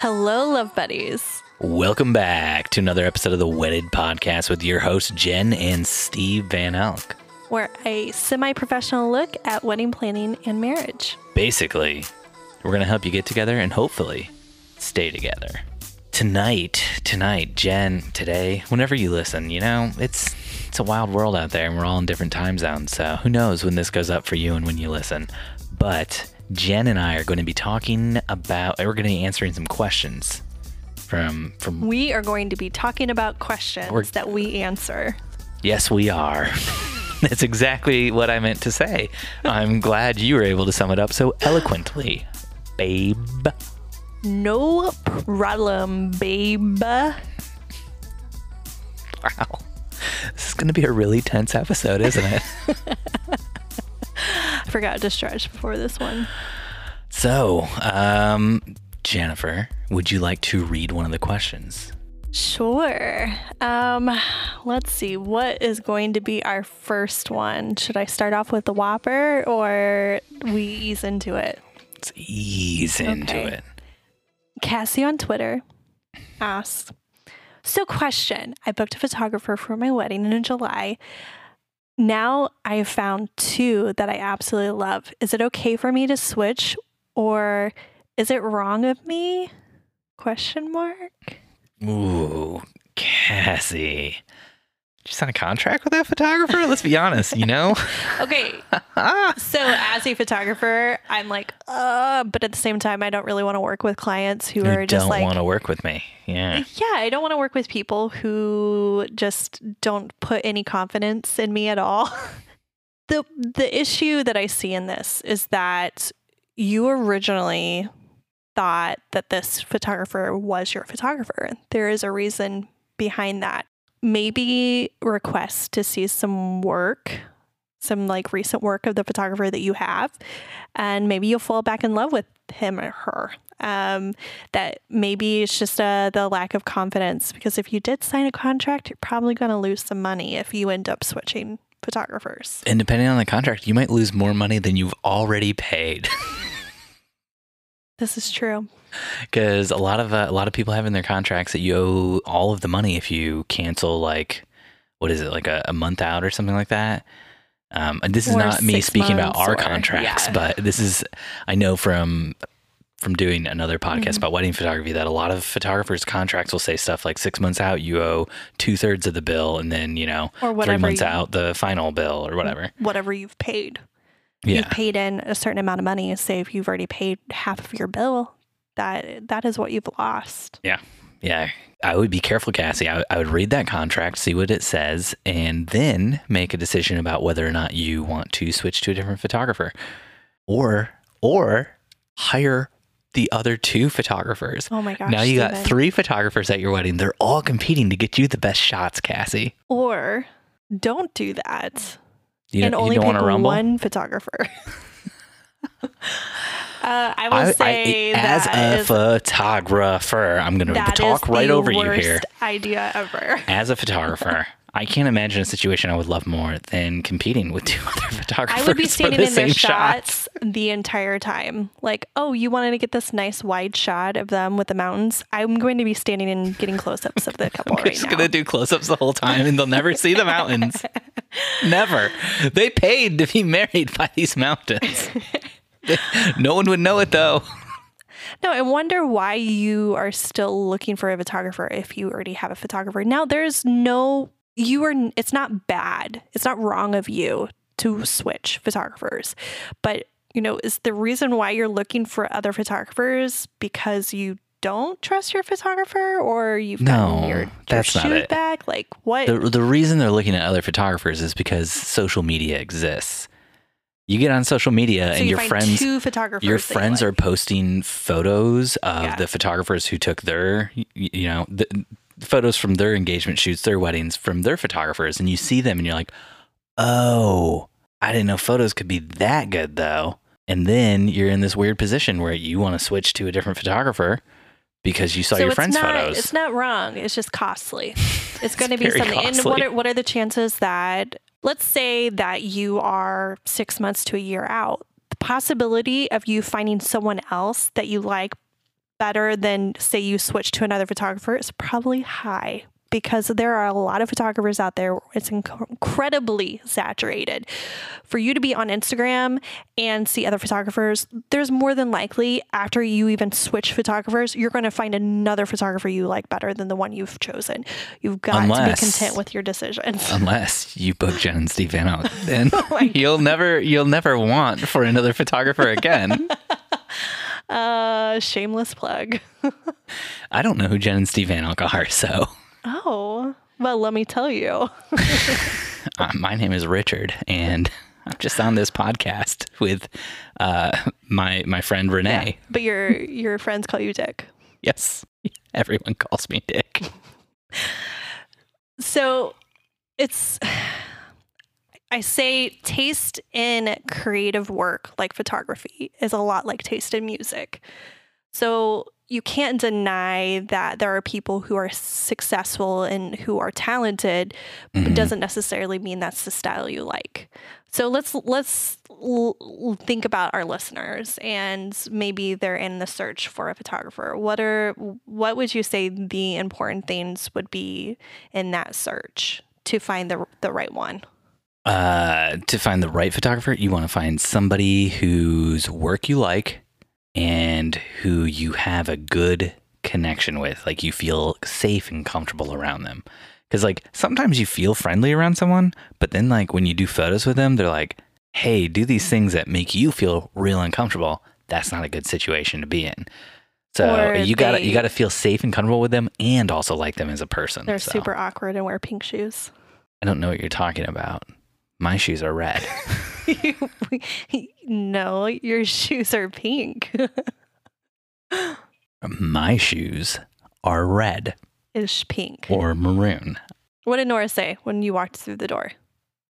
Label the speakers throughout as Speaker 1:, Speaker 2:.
Speaker 1: Hello, love buddies.
Speaker 2: Welcome back to another episode of the Wedded Podcast with your hosts, Jen and Steve Van Elk.
Speaker 1: We're a semi professional look at wedding planning and marriage.
Speaker 2: Basically, we're going to help you get together and hopefully stay together. Tonight, tonight, Jen, today, whenever you listen, you know, it's it's a wild world out there and we're all in different time zones. So who knows when this goes up for you and when you listen. But Jen and I are going to be talking about we're going to be answering some questions from from
Speaker 1: We are going to be talking about questions that we answer.
Speaker 2: Yes, we are. That's exactly what I meant to say. I'm glad you were able to sum it up so eloquently, babe.
Speaker 1: No problem, babe.
Speaker 2: Wow. This is going to be a really tense episode, isn't it?
Speaker 1: Forgot to stretch before this one.
Speaker 2: so, um, Jennifer, would you like to read one of the questions?
Speaker 1: Sure. Um, let's see. What is going to be our first one? Should I start off with the Whopper or we ease into it?
Speaker 2: Let's ease into
Speaker 1: Okay.
Speaker 2: it.
Speaker 1: Cassie on Twitter asks So, question I booked a photographer for my wedding in July. Now I have found two that I absolutely love. Is it okay for me to switch or is it wrong of me? Question mark.
Speaker 2: Ooh, Cassie. Did you sign a contract with that photographer? Let's be honest, you know?
Speaker 1: Okay. so, as a photographer, I'm like, uh, but at the same time, I don't really want to work with clients who
Speaker 2: you
Speaker 1: are just
Speaker 2: don't
Speaker 1: like,
Speaker 2: want to work with me. Yeah.
Speaker 1: Yeah, I don't want to work with people who just don't put any confidence in me at all. the the issue that I see in this is that you originally thought that this photographer was your photographer. There is a reason behind that. Maybe request to see some work, some like recent work of the photographer that you have, and maybe you'll fall back in love with him or her. Um, that maybe it's just uh, the lack of confidence because if you did sign a contract, you're probably going to lose some money if you end up switching photographers.
Speaker 2: And depending on the contract, you might lose more money than you've already paid.
Speaker 1: This is true.
Speaker 2: Because a lot of uh, a lot of people have in their contracts that you owe all of the money if you cancel like what is it like a, a month out or something like that. Um, and this is
Speaker 1: Or
Speaker 2: not me speaking about our
Speaker 1: or-
Speaker 2: contracts,
Speaker 1: yeah.
Speaker 2: but this is I know from from doing another podcast
Speaker 1: Mhm.
Speaker 2: about wedding photography that a lot of photographers' contracts will say stuff like six months out you owe two thirds of the bill, and then you know
Speaker 1: Or
Speaker 2: three months
Speaker 1: you-
Speaker 2: out the final bill or whatever.
Speaker 1: Whatever you've paid.
Speaker 2: Yeah,
Speaker 1: You've paid in a certain amount of money. Say if you've already paid half of your bill, that that is what you've lost.
Speaker 2: Yeah, Yeah. I would be careful, Cassie. I, I would read that contract, see what it says, and then make a decision about whether or not you want to switch to a different photographer, or or hire the other two photographers.
Speaker 1: Oh my gosh.
Speaker 2: now you got three photographers at your wedding. They're all competing to get you the best shots, Cassie.
Speaker 1: Or don't do that.
Speaker 2: You,
Speaker 1: and only
Speaker 2: you don't
Speaker 1: pick
Speaker 2: want to
Speaker 1: one photographer. uh, I will say
Speaker 2: as
Speaker 1: that
Speaker 2: a
Speaker 1: is-
Speaker 2: photographer, I'm going to talk right over you here.
Speaker 1: Idea ever.
Speaker 2: As a photographer, I can't imagine a situation I would love more than competing with two other photographers
Speaker 1: I would be standing
Speaker 2: the
Speaker 1: in their
Speaker 2: shots.
Speaker 1: shots the entire time. Like, oh, you wanted to get this nice wide shot of them with the mountains. I'm going to be standing and getting close-ups of the couple
Speaker 2: We're
Speaker 1: right
Speaker 2: just
Speaker 1: now.
Speaker 2: gonna do close-ups the whole time, and they'll never see the mountains. never. They paid to be married by these mountains. no one would know it though.
Speaker 1: No, I wonder why you are still looking for a photographer if you already have a photographer. Now, there's no, you are, it's not bad. It's not wrong of you to switch photographers. But, you know, is the reason why you're looking for other photographers because you don't trust your photographer or you've gotten
Speaker 2: No,
Speaker 1: your, your
Speaker 2: that's not it.
Speaker 1: back? Like, what?
Speaker 2: The the reason they're looking at other photographers is because social media exists. You get on social media
Speaker 1: so
Speaker 2: and
Speaker 1: you
Speaker 2: your friends your friends
Speaker 1: like.
Speaker 2: are posting photos of
Speaker 1: Yeah.
Speaker 2: the photographers who took their you know the photos from their engagement shoots their weddings from their photographers and you see them and you're like oh i didn't know photos could be that good though and then you're in this weird position where you want to switch to a different photographer because you saw
Speaker 1: so
Speaker 2: your friends'
Speaker 1: not,
Speaker 2: photos.
Speaker 1: It's not wrong. It's just costly. It's going to be something. And what are, what are the chances that, let's say that you are six months to a year out, the possibility of you finding someone else that you like better than say you switch to another photographer is probably high because there are a lot of photographers out there. It's inc- incredibly saturated. For you to be on Instagram and see other photographers, there's more than likely after you even switch photographers, you're going to find another photographer you like better than the one you've chosen. You've got
Speaker 2: Unless-
Speaker 1: to be content with your decisions.
Speaker 2: Unless you book Jen and Steve Van Out, then
Speaker 1: Oh
Speaker 2: you'll never you'll never want for another photographer again.
Speaker 1: Uh, shameless plug.
Speaker 2: I don't know who Jen and Steve Van Elk are, so
Speaker 1: Oh, well, let me tell you.
Speaker 2: uh, my name is Richard, and I'm just on this podcast with uh, my my friend Renee.
Speaker 1: But your your friends call you Dick.
Speaker 2: Yes, everyone calls me Dick.
Speaker 1: So it's, I say taste in creative work like photography is a lot like taste in music. So you can't deny that there are people who are successful and who are talented, but
Speaker 2: Mhm.
Speaker 1: doesn't necessarily mean that's the style you like. So let's let's l- think about our listeners and maybe they're in the search for a photographer. What are what would you say the important things would be in that search to find the the right one?
Speaker 2: Uh, to find the right photographer, you want to find somebody whose work you like and who you have a good connection with. Like you feel safe and comfortable around them. Because, like, sometimes you feel friendly around someone, but then, like, when you do photos with them, they're like, hey, do these things that make you feel real uncomfortable. That's not a good situation to be in. So
Speaker 1: Or
Speaker 2: you gotta you gotta feel safe and comfortable with them, and also like them as a person.
Speaker 1: They're
Speaker 2: So,
Speaker 1: super awkward and wear pink shoes.
Speaker 2: I don't know what you're talking about. My shoes are red.
Speaker 1: no, your shoes are pink.
Speaker 2: My shoes are red
Speaker 1: Is pink.
Speaker 2: or maroon.
Speaker 1: What did Nora say when you walked through the door?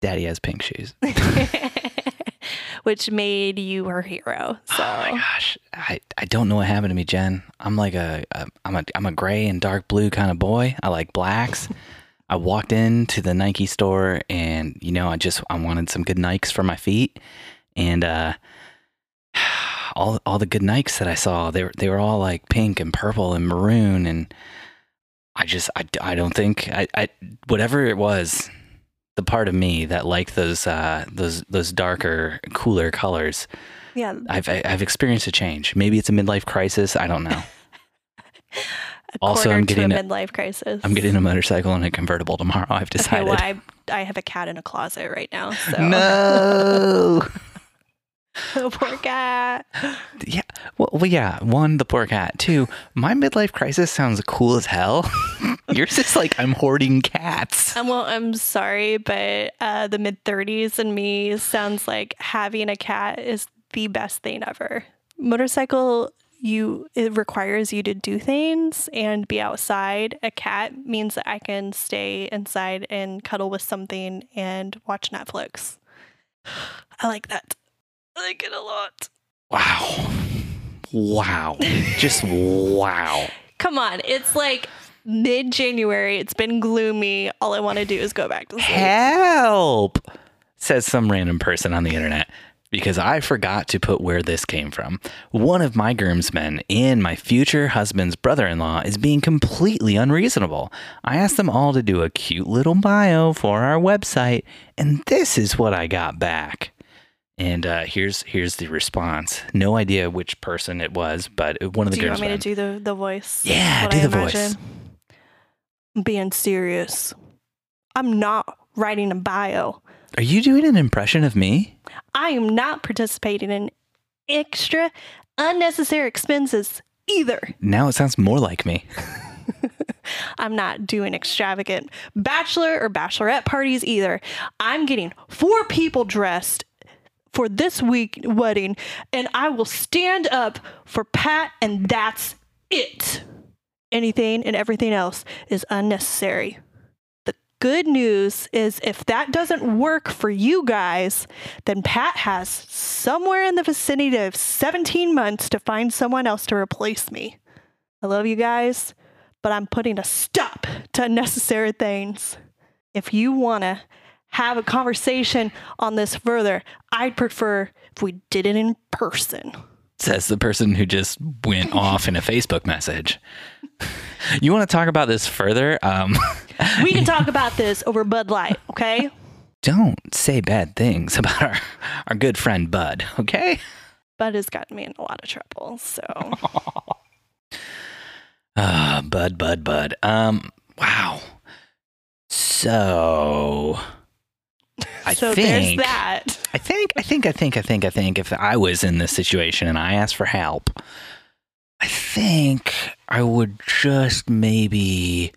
Speaker 2: Daddy has pink shoes.
Speaker 1: Which made you her hero. Oh so
Speaker 2: Oh my gosh, I, I don't know what happened to me, Jen. I'm like a, a I'm a I'm a gray and dark blue kind of boy. I like blacks. I walked into the Nike store and you know I just I wanted some good Nikes for my feet, and uh, all all the good Nikes that I saw they were they were all like pink and purple and maroon and I just I, I don't think I, I whatever it was the part of me that liked those uh those those darker cooler colors
Speaker 1: yeah,
Speaker 2: I've I've experienced a change. Maybe it's a midlife crisis. I don't know. Also, I'm getting
Speaker 1: a midlife crisis.
Speaker 2: I'm getting a motorcycle and a convertible tomorrow. I've
Speaker 1: Okay,
Speaker 2: decided.
Speaker 1: well, I I have a cat in a closet right now. So
Speaker 2: No.
Speaker 1: poor cat.
Speaker 2: yeah. Well, well, yeah. One, the poor cat. Two, my midlife crisis sounds cool as hell. Yours is like I'm hoarding cats.
Speaker 1: Um, well, I'm sorry, but uh, the mid 30s in me sounds like having a cat is the best thing ever. Motorcycle, you it requires you to do things and be outside. A cat means that I can stay inside and cuddle with something and watch Netflix. I like that. I like it a lot.
Speaker 2: Wow. Wow. Just wow.
Speaker 1: Come on, it's like mid January. It's been gloomy. All I want to do is go back to sleep.
Speaker 2: Help, says some random person on the internet. Because I forgot to put where this came from. One of my groomsmen and my future husband's brother in law is being completely unreasonable. I asked them all to do a cute little bio for our website, and this is what I got back. And uh, here's here's the response. No idea which person it was, but one of the
Speaker 1: do you want me to do the, the voice?
Speaker 2: Yeah, do
Speaker 1: I
Speaker 2: the voice.
Speaker 1: imagine? I'm being serious. I'm not writing a bio.
Speaker 2: Are you doing an impression of me?
Speaker 1: I am not participating in extra unnecessary expenses either.
Speaker 2: Now it sounds more like me.
Speaker 1: I'm not doing extravagant bachelor or bachelorette parties either. I'm getting four people dressed for this week wedding and I will stand up for Pat and that's it. Anything and everything else is unnecessary. Good news is if that doesn't work for you guys, then Pat has somewhere in the vicinity of 17 months to find someone else to replace me. I love you guys, but I'm putting a stop to unnecessary things. If you want to have a conversation on this further, I'd prefer if we did it in person.
Speaker 2: Says the person who just went off in a Facebook message. You want to talk about this further? Um,
Speaker 1: We can talk about this over Bud Light, okay?
Speaker 2: don't say bad things about our, our good friend Bud, okay?
Speaker 1: Bud has gotten me in a lot of trouble, so
Speaker 2: Ah, Bud, Bud, Bud. Um, wow. So, I
Speaker 1: so
Speaker 2: think
Speaker 1: there's that.
Speaker 2: I think, I think, I think, I think, I think if I was in this situation and I asked for help, I think I would just maybe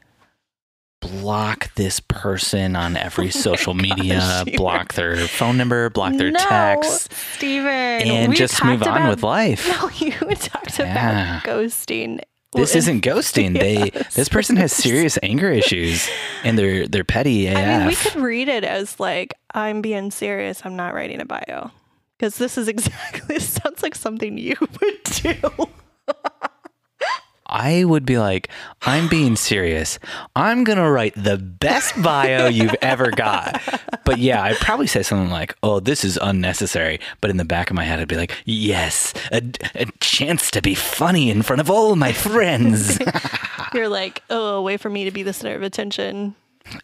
Speaker 2: block this person on every oh social media,
Speaker 1: gosh, you
Speaker 2: block their phone number, block their
Speaker 1: no,
Speaker 2: text,
Speaker 1: Steven.
Speaker 2: and just move on
Speaker 1: about-
Speaker 2: with life.
Speaker 1: No, you talked
Speaker 2: Yeah.
Speaker 1: about ghosting.
Speaker 2: This isn't ghosting. They this person has serious anger issues and they're they're petty AF.
Speaker 1: I mean, we could read it as like, I'm being serious. I'm not writing a bio. Because this is exactly, sounds like something you would do.
Speaker 2: I would be like, I'm being serious. I'm gonna write the best bio you've ever got. But yeah, I'd probably say something like, "Oh, this is unnecessary." But in the back of my head, I'd be like, "Yes, a, a chance to be funny in front of all my friends."
Speaker 1: You're like, oh, a way for me to be the center of attention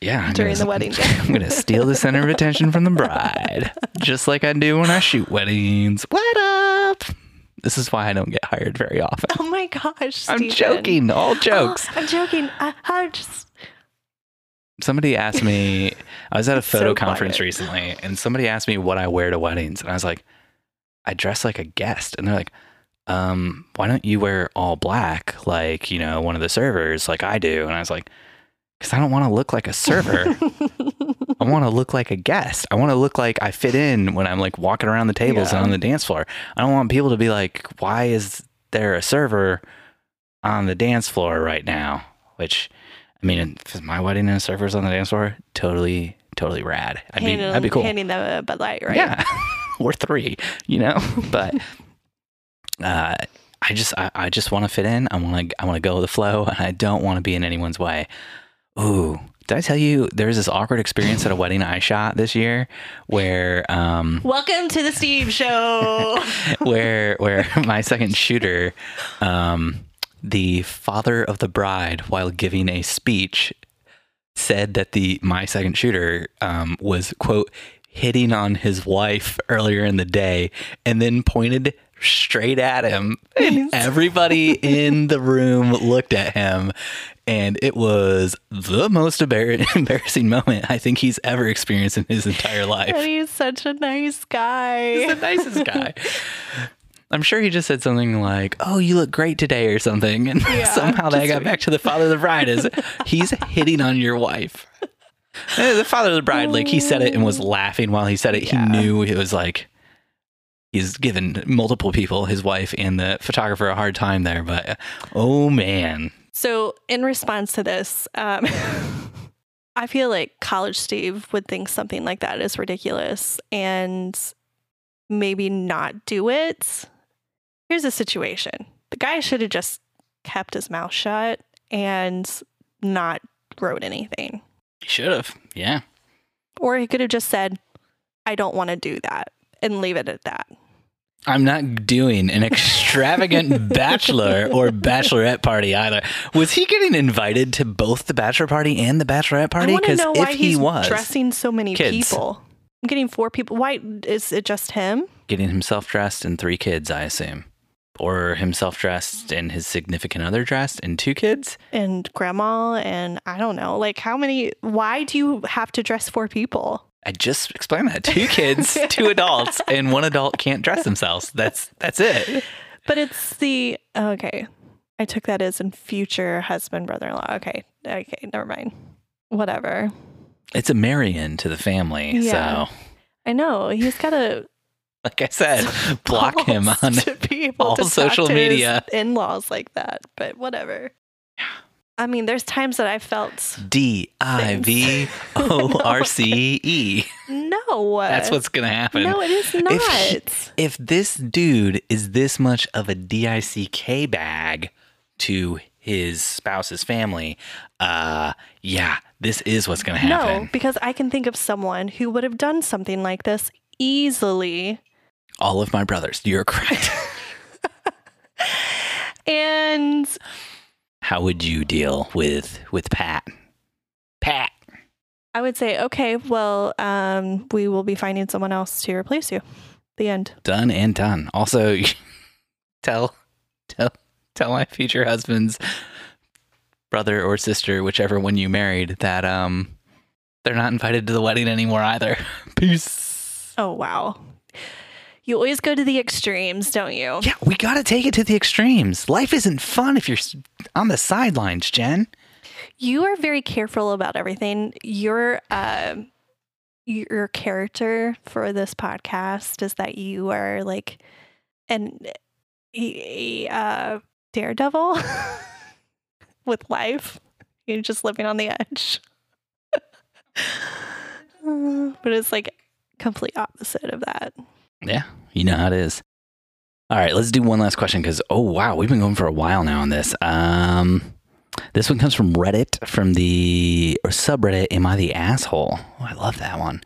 Speaker 2: yeah, I'm
Speaker 1: during
Speaker 2: gonna-
Speaker 1: the wedding day.
Speaker 2: I'm gonna steal the center of attention from the bride, just like I do when I shoot weddings. What up? This is why I don't get hired very often.
Speaker 1: Oh my gosh.
Speaker 2: I'm joking. All
Speaker 1: Oh,
Speaker 2: jokes.
Speaker 1: I'm joking. I, I just,
Speaker 2: Somebody asked me, I was at a
Speaker 1: So
Speaker 2: photo conference
Speaker 1: quiet.
Speaker 2: recently, and somebody asked me what I wear to weddings. And I was like, I dress like a guest. And they're like, um, why don't you wear all black like, you know, one of the servers like I do? And I was like, because I don't want to look like a server. I want to look like a guest. I want to look like I fit in when I'm like walking around the tables
Speaker 1: Yeah.
Speaker 2: and on the dance floor. I don't want people to be like, why is there a server on the dance floor right now? Which, I mean, if my wedding and a server's on the dance floor, totally, totally rad. I'd be,
Speaker 1: handing,
Speaker 2: that'd be cool.
Speaker 1: handing the Bud Light, right?
Speaker 2: Yeah, or three, you know. But uh, I just, I, I just want to fit in. I want to, I want to go with the flow, and I don't want to be in anyone's way. Ooh, did I tell you there was this awkward experience at a wedding I shot this year, where, um,
Speaker 1: Welcome to the Steve Show.
Speaker 2: where, where my second shooter, um, the father of the bride, while giving a speech, said that the my second shooter um, was quote hitting on his wife earlier in the day, and then pointed straight at him, and everybody in the room looked at him. And it was the most embarrassing moment I think he's ever experienced in his entire life.
Speaker 1: and he's such a nice guy.
Speaker 2: He's the nicest guy. I'm sure he just said something like, "Oh, you look great today" or something, and
Speaker 1: Yeah,
Speaker 2: somehow that got back to the father of the bride is he's hitting on your wife. Eh, The father of the bride, like he said it and was laughing while he said it.
Speaker 1: Yeah.
Speaker 2: He knew it was like he's given multiple people, his wife and the photographer, a hard time there. But oh man,
Speaker 1: So, in response to this, um, I feel like college Steve would think something like that is ridiculous and maybe not do it. Here's the situation the guy should have just kept his mouth shut and not wrote anything.
Speaker 2: he should have. Yeah,
Speaker 1: Or he could have just said, I don't want to do that and leave it at that.
Speaker 2: I'm not doing an extravagant bachelor or bachelorette party either. Was he getting invited to both the bachelor party and the bachelorette party? Because if
Speaker 1: why
Speaker 2: he was
Speaker 1: dressing so many
Speaker 2: Kids.
Speaker 1: people. I'm getting four people. Why is it just him?
Speaker 2: getting himself dressed and three kids, I assume, or himself dressed and his significant other dressed and two kids.
Speaker 1: and grandma and I don't know, like how many why do you have to dress four people?
Speaker 2: I just explained that two kids, two adults, and one adult can't dress themselves. That's that's it.
Speaker 1: But it's the oh, okay. I took that as in future husband, brother in law. Okay. Okay, never mind. Whatever.
Speaker 2: It's a Marion to the family.
Speaker 1: Yeah.
Speaker 2: So,
Speaker 1: I know. He's gotta
Speaker 2: like I said, block him on
Speaker 1: to
Speaker 2: all
Speaker 1: to
Speaker 2: social media.
Speaker 1: in-laws like that. But whatever. I mean, there's times that I felt
Speaker 2: D I V O R C E.
Speaker 1: no.
Speaker 2: That's what's gonna happen.
Speaker 1: No, it is not.
Speaker 2: If he- if this dude is this much of a DICK bag to his spouse's family, uh, yeah, this is what's going to happen.
Speaker 1: No, because I can think of someone who would have done something like this easily.
Speaker 2: All of my brothers, you're correct.
Speaker 1: and
Speaker 2: How would you deal with with Pat? Pat.
Speaker 1: I would say, okay, well, um, we will be finding someone else to replace you. The end.
Speaker 2: Done and done. Also, tell tell tell my future husband's brother or sister, whichever one you married, that um they're not invited to the wedding anymore either. Peace.
Speaker 1: Oh, wow. You always go to the extremes, don't you?
Speaker 2: Yeah, we got to take it to the extremes. Life isn't fun if you're on the sidelines, Jen.
Speaker 1: You are very careful about everything. Your uh, your character for this podcast is that you are like an a, uh, daredevil with life. You're just living on the edge. But it's like complete opposite of that.
Speaker 2: Yeah, you know how it is. All right, let's do one last question because oh wow, we've been going for a while now on this. Um, this one comes from Reddit from the or subreddit Am I the Asshole? Oh, I love that one.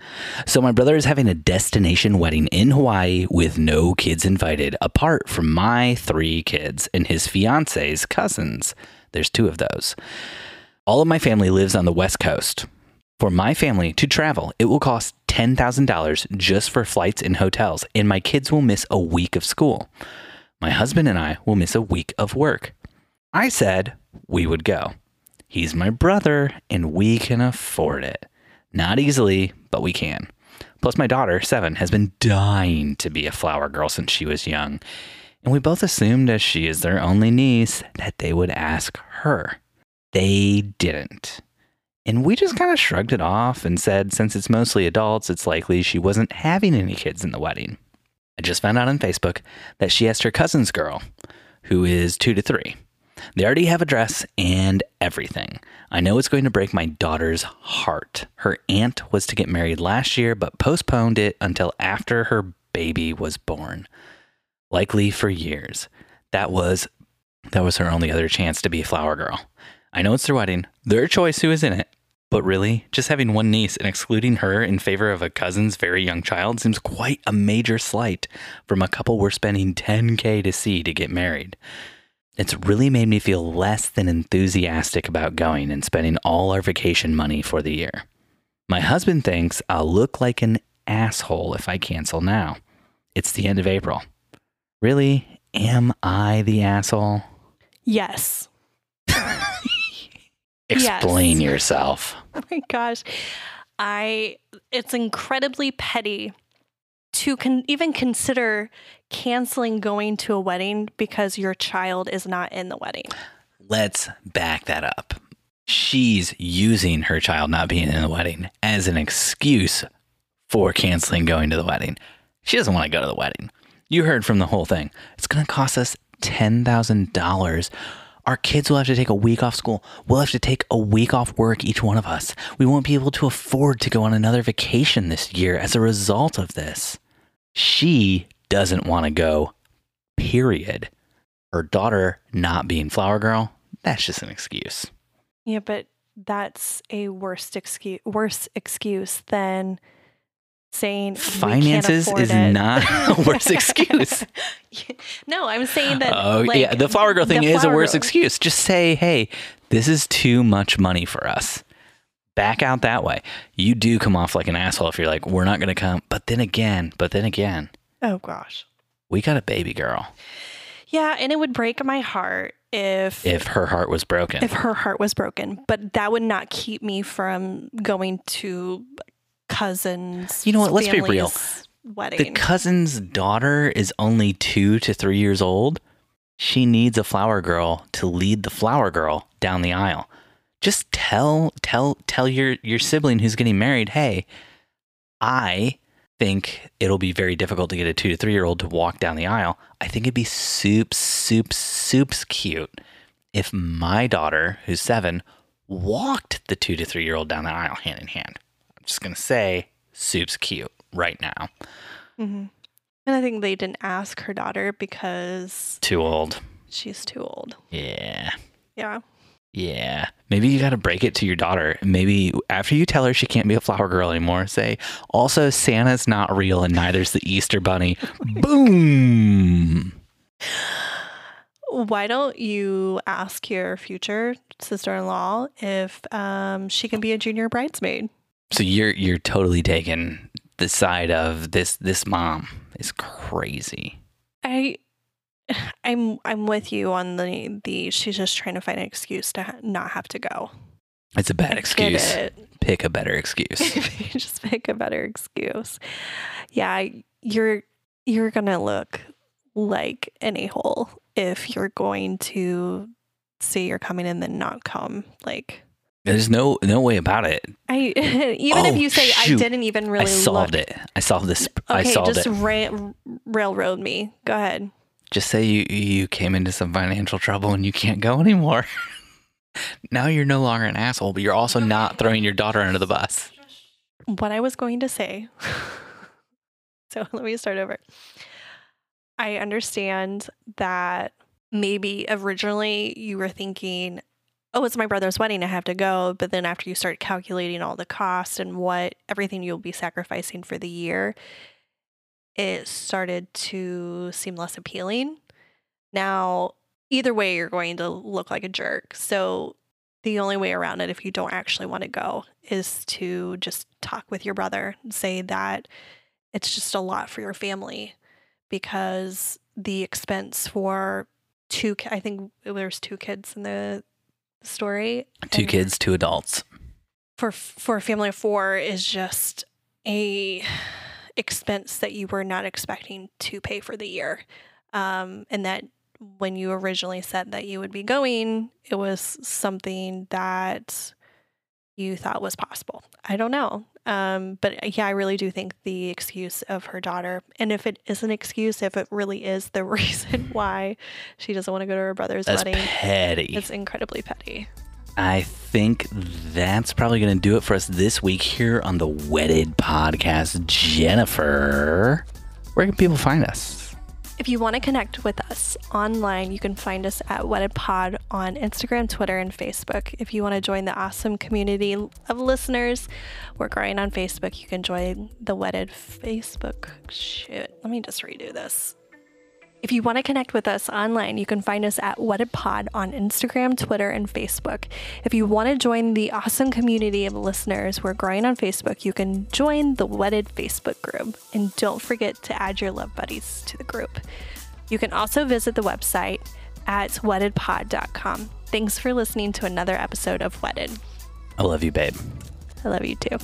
Speaker 2: So my brother is having a destination wedding in Hawaii with no kids invited, apart from my three kids and his fiance's cousins. There's two of those. All of my family lives on the West Coast. For my family to travel, it will cost $10,000 just for flights and hotels, and my kids will miss a week of school. My husband and I will miss a week of work. I said we would go. He's my brother, and we can afford it. Not easily, but we can. Plus, my daughter, seven, has been dying to be a flower girl since she was young. And we both assumed, as she is their only niece, that they would ask her. They didn't. And we just kind of shrugged it off and said, since it's mostly adults, it's likely she wasn't having any kids in the wedding. I just found out on Facebook that she asked her cousin's girl, who is two to three. They already have a dress and everything. I know it's going to break my daughter's heart. Her aunt was to get married last year, but postponed it until after her baby was born. Likely for years. That was that was her only other chance to be a flower girl. I know it's their wedding, their choice who is in it. But really, just having one niece and excluding her in favor of a cousin's very young child seems quite a major slight from a couple we're spending 10K to see to get married. It's really made me feel less than enthusiastic about going and spending all our vacation money for the year. My husband thinks I'll look like an asshole if I cancel now. It's the end of April. Really? Am I the asshole?
Speaker 1: Yes.
Speaker 2: Explain
Speaker 1: Yes.
Speaker 2: yourself.
Speaker 1: Oh my gosh. I it's incredibly petty to con- even consider canceling going to a wedding because your child is not in the wedding.
Speaker 2: Let's back that up. She's using her child not being in the wedding as an excuse for canceling going to the wedding. She doesn't want to go to the wedding. You heard from the whole thing. It's going to cost us $10,000. Our kids will have to take a week off school. We'll have to take a week off work, each one of us. We won't be able to afford to go on another vacation this year as a result of this. She doesn't want to go, period. Her daughter not being flower girl, that's just an excuse.
Speaker 1: Yeah, but that's a worst excuse worse excuse than saying
Speaker 2: Finances is
Speaker 1: it.
Speaker 2: not a worse excuse.
Speaker 1: no, I'm saying that.
Speaker 2: Oh,
Speaker 1: like,
Speaker 2: yeah. The flower girl thing is a worse
Speaker 1: girl-
Speaker 2: excuse. Just say, hey, this is too much money for us. Back out that way. You do come off like an asshole if you're like, we're not going to come. But then again, but then again,
Speaker 1: Oh gosh.
Speaker 2: we got a baby girl.
Speaker 1: Yeah, and it would break my heart if
Speaker 2: If her heart was broken.
Speaker 1: if her heart was broken, but that would not keep me from going to cousins.
Speaker 2: You know what? Let's be real.
Speaker 1: family's
Speaker 2: the cousin's daughter is only two to three years old. She needs a flower girl to lead the flower girl down the aisle. Just tell tell tell your your sibling who's getting married, hey, I think it'll be very difficult to get a two to three year old to walk down the aisle. I think it'd be soup, soup, soups cute if my daughter, who's seven, walked the two to three year old down the aisle hand in hand. Just gonna say soup's cute right now.
Speaker 1: hmm And I think they didn't ask her daughter because
Speaker 2: Too old.
Speaker 1: she's too old.
Speaker 2: Yeah.
Speaker 1: Yeah.
Speaker 2: Yeah. Maybe you got to break it to your daughter. Maybe after you tell her she can't be a flower girl anymore, say, also, Santa's not real and neither's the Easter Bunny. Boom.
Speaker 1: why don't you ask your future sister-in-law if um, she can be a junior bridesmaid?
Speaker 2: So you're you're totally taking the side of this this mom is crazy.
Speaker 1: I I'm I'm with you on the the she's just trying to find an excuse to ha- not have to go.
Speaker 2: It's a bad
Speaker 1: I
Speaker 2: excuse. Pick a better excuse.
Speaker 1: just pick a better excuse. Yeah, you're you're gonna look like an a hole if you're going to say you're coming and then not come. Like
Speaker 2: There's no no way about it.
Speaker 1: I even if
Speaker 2: Oh,
Speaker 1: you say
Speaker 2: shoot.
Speaker 1: I didn't even really
Speaker 2: I solved
Speaker 1: look.
Speaker 2: it. I solved this. I
Speaker 1: Okay,
Speaker 2: solved
Speaker 1: just
Speaker 2: it.
Speaker 1: ra- railroad me. Go ahead.
Speaker 2: Just say you you came into some financial trouble and you can't go anymore. now you're no longer an asshole, but you're also not throwing your daughter under the bus.
Speaker 1: what I was going to say. so let me start over. I understand that maybe originally you were thinking, oh, it's my brother's wedding, I have to go. But then after you start calculating all the costs and what everything you'll be sacrificing for the year, it started to seem less appealing. Now, either way, you're going to look like a jerk. So the only way around it if you don't actually want to go is to just talk with your brother and say that it's just a lot for your family because the expense for two i think there's two kids in the story
Speaker 2: Two
Speaker 1: and
Speaker 2: kids, two adults.
Speaker 1: for for a family of 4 is just a expense that you were not expecting to pay for the year um, and that when you originally said that you would be going, it was something that you thought was possible. I don't know. Um, but yeah, I really do think the excuse of her daughter, and if it is an excuse, if it really is the reason why she doesn't want to go to her brother's
Speaker 2: That's
Speaker 1: wedding,
Speaker 2: petty.
Speaker 1: it's incredibly petty.
Speaker 2: I think that's probably going to do it for us this week here on the Wedded Podcast. Jennifer, where can people find us?
Speaker 1: If you want to connect with us online, you can find us at Wedded Pod on Instagram, Twitter, and Facebook. If you want to join the awesome community of listeners, we're growing on Facebook. You can join the Wedded Facebook. Shit, let me just redo this. If you want to connect with us online, you can find us at Wedded Pod on Instagram, Twitter, and Facebook. If you want to join the awesome community of listeners we're growing on Facebook, you can join the Wedded Facebook group. And don't forget to add your love buddies to the group. You can also visit the website at weddedpod.com. Thanks for listening to another episode of Wedded.
Speaker 2: I love you, babe.
Speaker 1: I love you too.